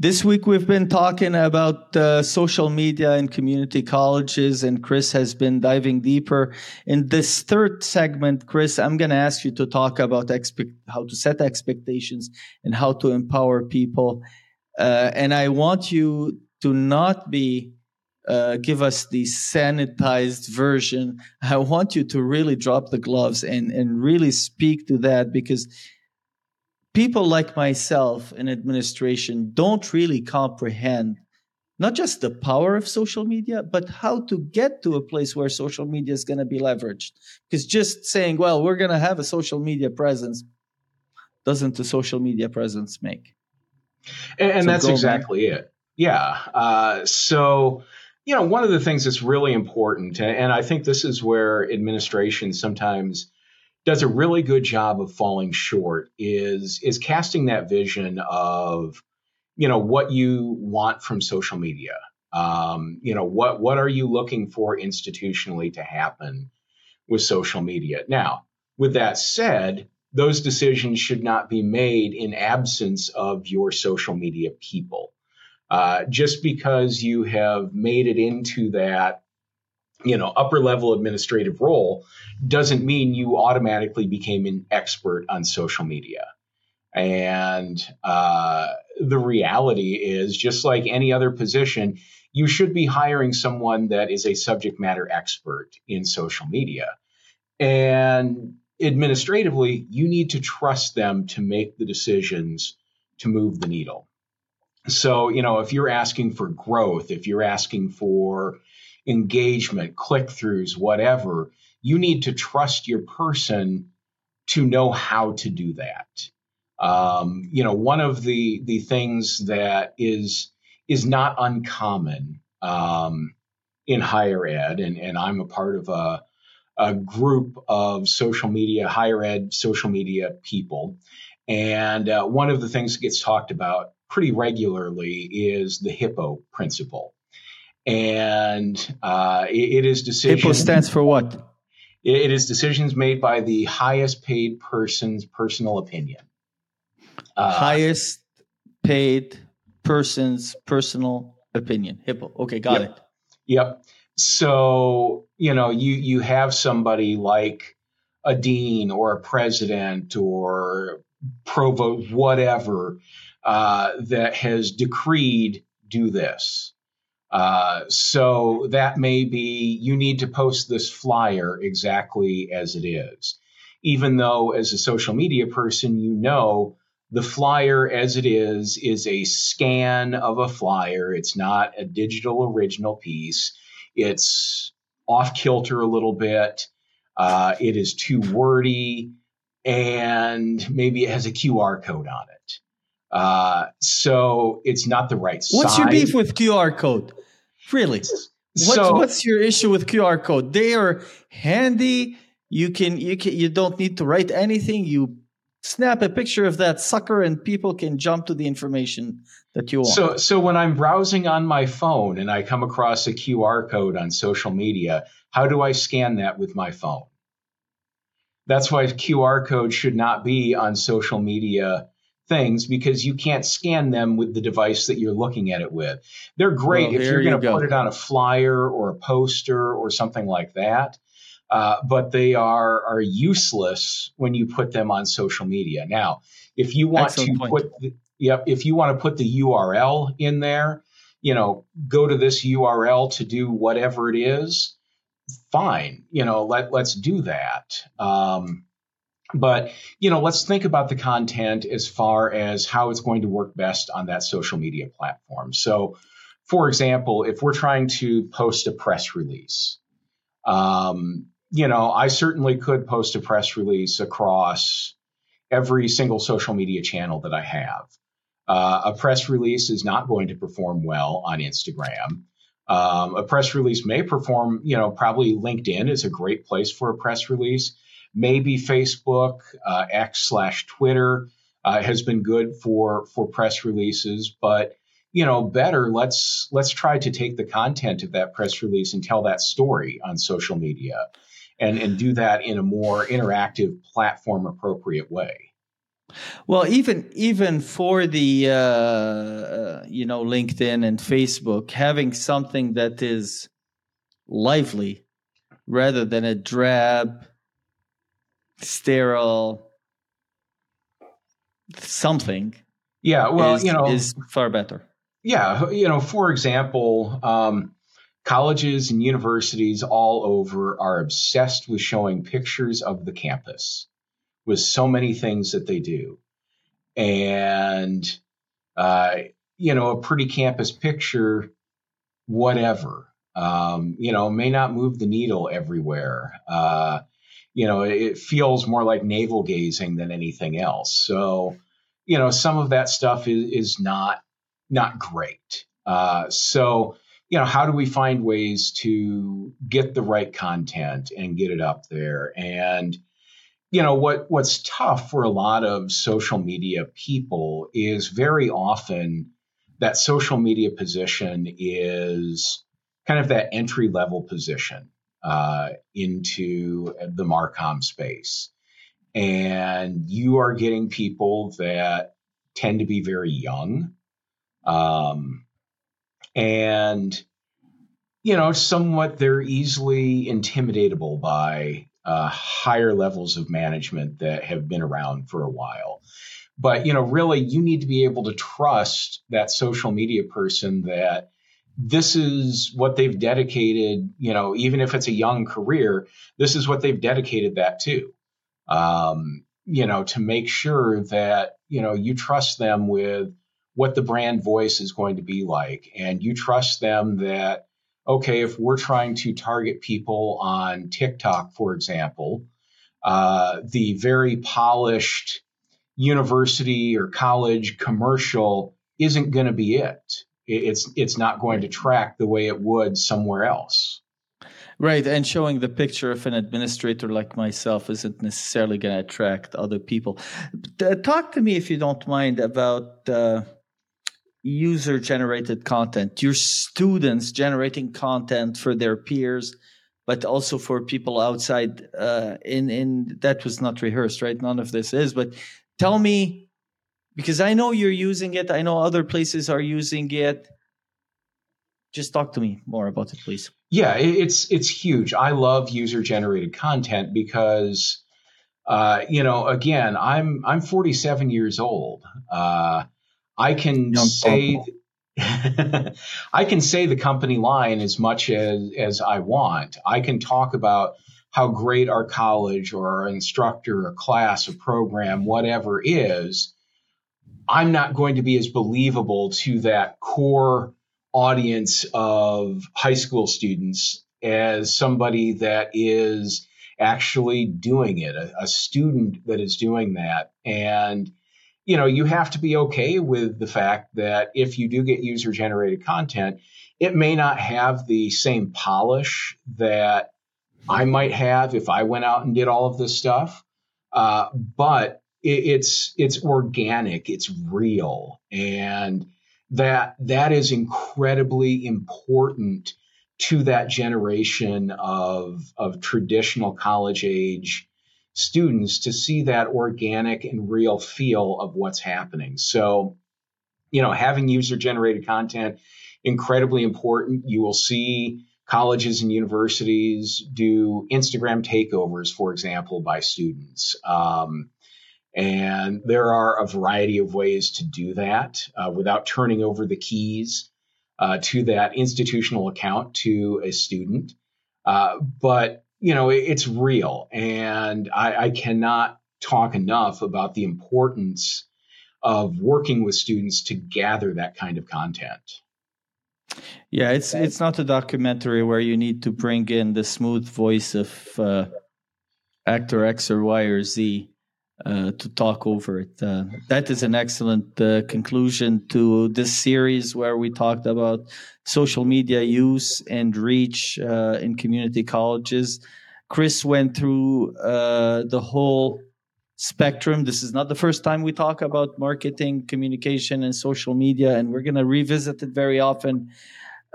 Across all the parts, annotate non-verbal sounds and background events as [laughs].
This week we've been talking about uh, social media and community colleges, and Chris has been diving deeper. In this third segment, Chris, I'm going to ask you to talk about how to set expectations and how to empower people. Uh, and I want you to not be uh, give us the sanitized version. I want you to really drop the gloves and and really speak to that because people like myself in administration don't really comprehend not just the power of social media, but how to get to a place where social media is going to be leveraged. Because just saying, well, we're going to have a social media presence doesn't the social media presence make. And, and so that's exactly it. Yeah. Uh, so, you know, one of the things that's really important, and I think this is where administration sometimes does a really good job of falling short is is casting that vision of you know what you want from social media. Um, you know what what are you looking for institutionally to happen with social media? Now with that said those decisions should not be made in absence of your social media people. Uh, just because you have made it into that you know upper level administrative role doesn't mean you automatically became an expert on social media. And uh, the reality is just like any other position you should be hiring someone that is a subject matter expert in social media. And administratively you need to trust them to make the decisions to move the needle. So you know if you're asking for growth if you're asking for engagement, click throughs, whatever, you need to trust your person to know how to do that. Um, you know, one of the the things that is is not uncommon um, in higher ed, and, and I'm a part of a, a group of social media, higher ed social media people. And uh, one of the things that gets talked about pretty regularly is the HIPPO principle and uh, it, it is decisions. HIPPO stands for what? It, it is decisions made by the highest paid person's personal opinion. Uh, highest paid person's personal opinion. HIPPO. Okay, got yep. it. Yep. So you know, you you have somebody like a dean or a president or provost, whatever, uh, that has decreed do this. Uh, so that may be you need to post this flyer exactly as it is. Even though, as a social media person, you know the flyer as it is is a scan of a flyer. It's not a digital original piece. It's off kilter a little bit. Uh, it is too wordy, and maybe it has a QR code on it. Uh, so it's not the right What's your beef with QR code? Really? What's, so, what's your issue with QR code? They are handy. You can you can you don't need to write anything. You snap a picture of that sucker and people can jump to the information that you want. So so when I'm browsing on my phone and I come across a QR code on social media, how do I scan that with my phone? That's why QR code should not be on social media things because you can't scan them with the device that you're looking at it with. They're great well, if you're going to put it on a flyer or a poster or something like that. Uh, but they are are useless when you put them on social media. Now, if you want Excellent to point. put the, yep, if you want to put the URL in there, you know, go to this URL to do whatever it is. Fine, you know, let let's do that. Um, but, you know, let's think about the content as far as how it's going to work best on that social media platform. So, for example, if we're trying to post a press release, um, you know, I certainly could post a press release across every single social media channel that I have. Uh, a press release is not going to perform well on Instagram. Um, a press release may perform, you know, probably LinkedIn is a great place for a press release maybe Facebook, uh, X slash Twitter uh, has been good for for press releases, but you know, better let's let's try to take the content of that press release and tell that story on social media, and and do that in a more interactive, platform appropriate way. Well, even even for the uh, uh, you know LinkedIn and Facebook, having something that is lively rather than a drab, sterile something. Yeah, well, is, you know, is far better. Yeah, you know, for example, um, colleges and universities all over are obsessed with showing pictures of the campus with so many things that they do. And, uh, you know, a pretty campus picture, whatever, um, you know, may not move the needle everywhere. Uh, you know, it feels more like navel gazing than anything else. So, you know, some of that stuff is, is not not great. Uh, so, you know, how do we find ways to get the right content and get it up there? And, you know, what what's tough for a lot of social media people is very often that social media position is kind of that entry level position uh, into the Marcom space. And you are getting people that tend to be very young. Um, and, you know, somewhat they're easily intimidatable by uh, higher levels of management that have been around for a while. But, you know, really, you need to be able to trust that social media person that this is what they've dedicated, you know, even if it's a young career, this is what they've dedicated that to. Um, you know, to make sure that, you know, you trust them with what the brand voice is going to be like. And you trust them that, okay, if we're trying to target people on TikTok, for example, uh, the very polished university or college commercial isn't going to be it it's it's not going to track the way it would somewhere else. Right, and showing the picture of an administrator like myself isn't necessarily going to attract other people. Talk to me, if you don't mind, about uh, user generated content. Your students generating content for their peers, but also for people outside. Uh, in in that was not rehearsed, right? None of this is. But tell me because I know you're using it. I know other places are using it. Just talk to me more about it, please. Yeah, it's it's huge. I love user generated content because, uh, you know, again, I'm I'm 47 years old. Uh, I can Young say. [laughs] I can say the company line as much as, as I want. I can talk about how great our college or our instructor, a class, a program, whatever is, I'm not going to be as believable to that core audience of high school students as somebody that is actually doing it, a, a, student that is doing that. And, you know, you have to be okay with the fact that if you do get user generated content, it may not have the same polish that I might have if I went out and did all of this stuff. Uh, but it's it's organic, it's real, and that that is incredibly important to that generation of of traditional college age students to see that organic and real feel of what's happening. So, you know, having user generated content incredibly important. You will see colleges and universities do Instagram takeovers, for example, by students. Um, and there are a variety of ways to do that uh, without turning over the keys uh, to that institutional account to a student. Uh, but, you know, it, it's real. And I, I cannot talk enough about the importance of working with students to gather that kind of content. Yeah, it's it's not a documentary where you need to bring in the smooth voice of uh, actor X or Y or Z uh, to talk over it. Uh, that is an excellent uh, conclusion to this series where we talked about social media use and reach uh, in community colleges. Chris went through uh, the whole spectrum. This is not the first time we talk about marketing, communication, and social media, and we're going to revisit it very often.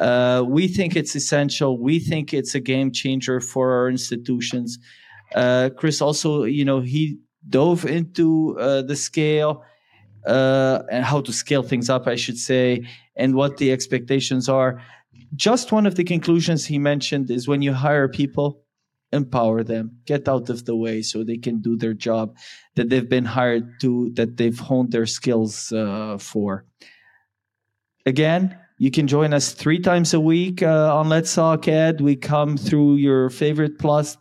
We think it's essential. We think it's a game changer for our institutions. Chris also, you know, he dove into uh, the scale uh, and how to scale things up, I should say, and what the expectations are. Just one of the conclusions he mentioned is when you hire people, empower them, get out of the way so they can do their job that they've been hired to, that they've honed their skills uh, for. Again, you can join us three times a week uh, on Let's Talk Ed. We come through your favorite plus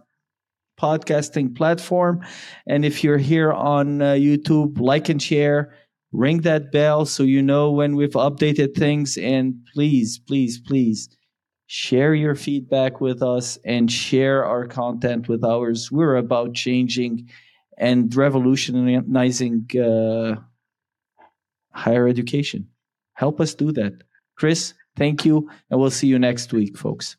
podcasting platform. And if you're here on uh, YouTube, like and share, ring that bell so you know when we've updated things. And please, please, please share your feedback with us and share our content with ours. We're about changing and revolutionizing uh, higher education. Help us do that. Chris, thank you, and we'll see you next week, folks.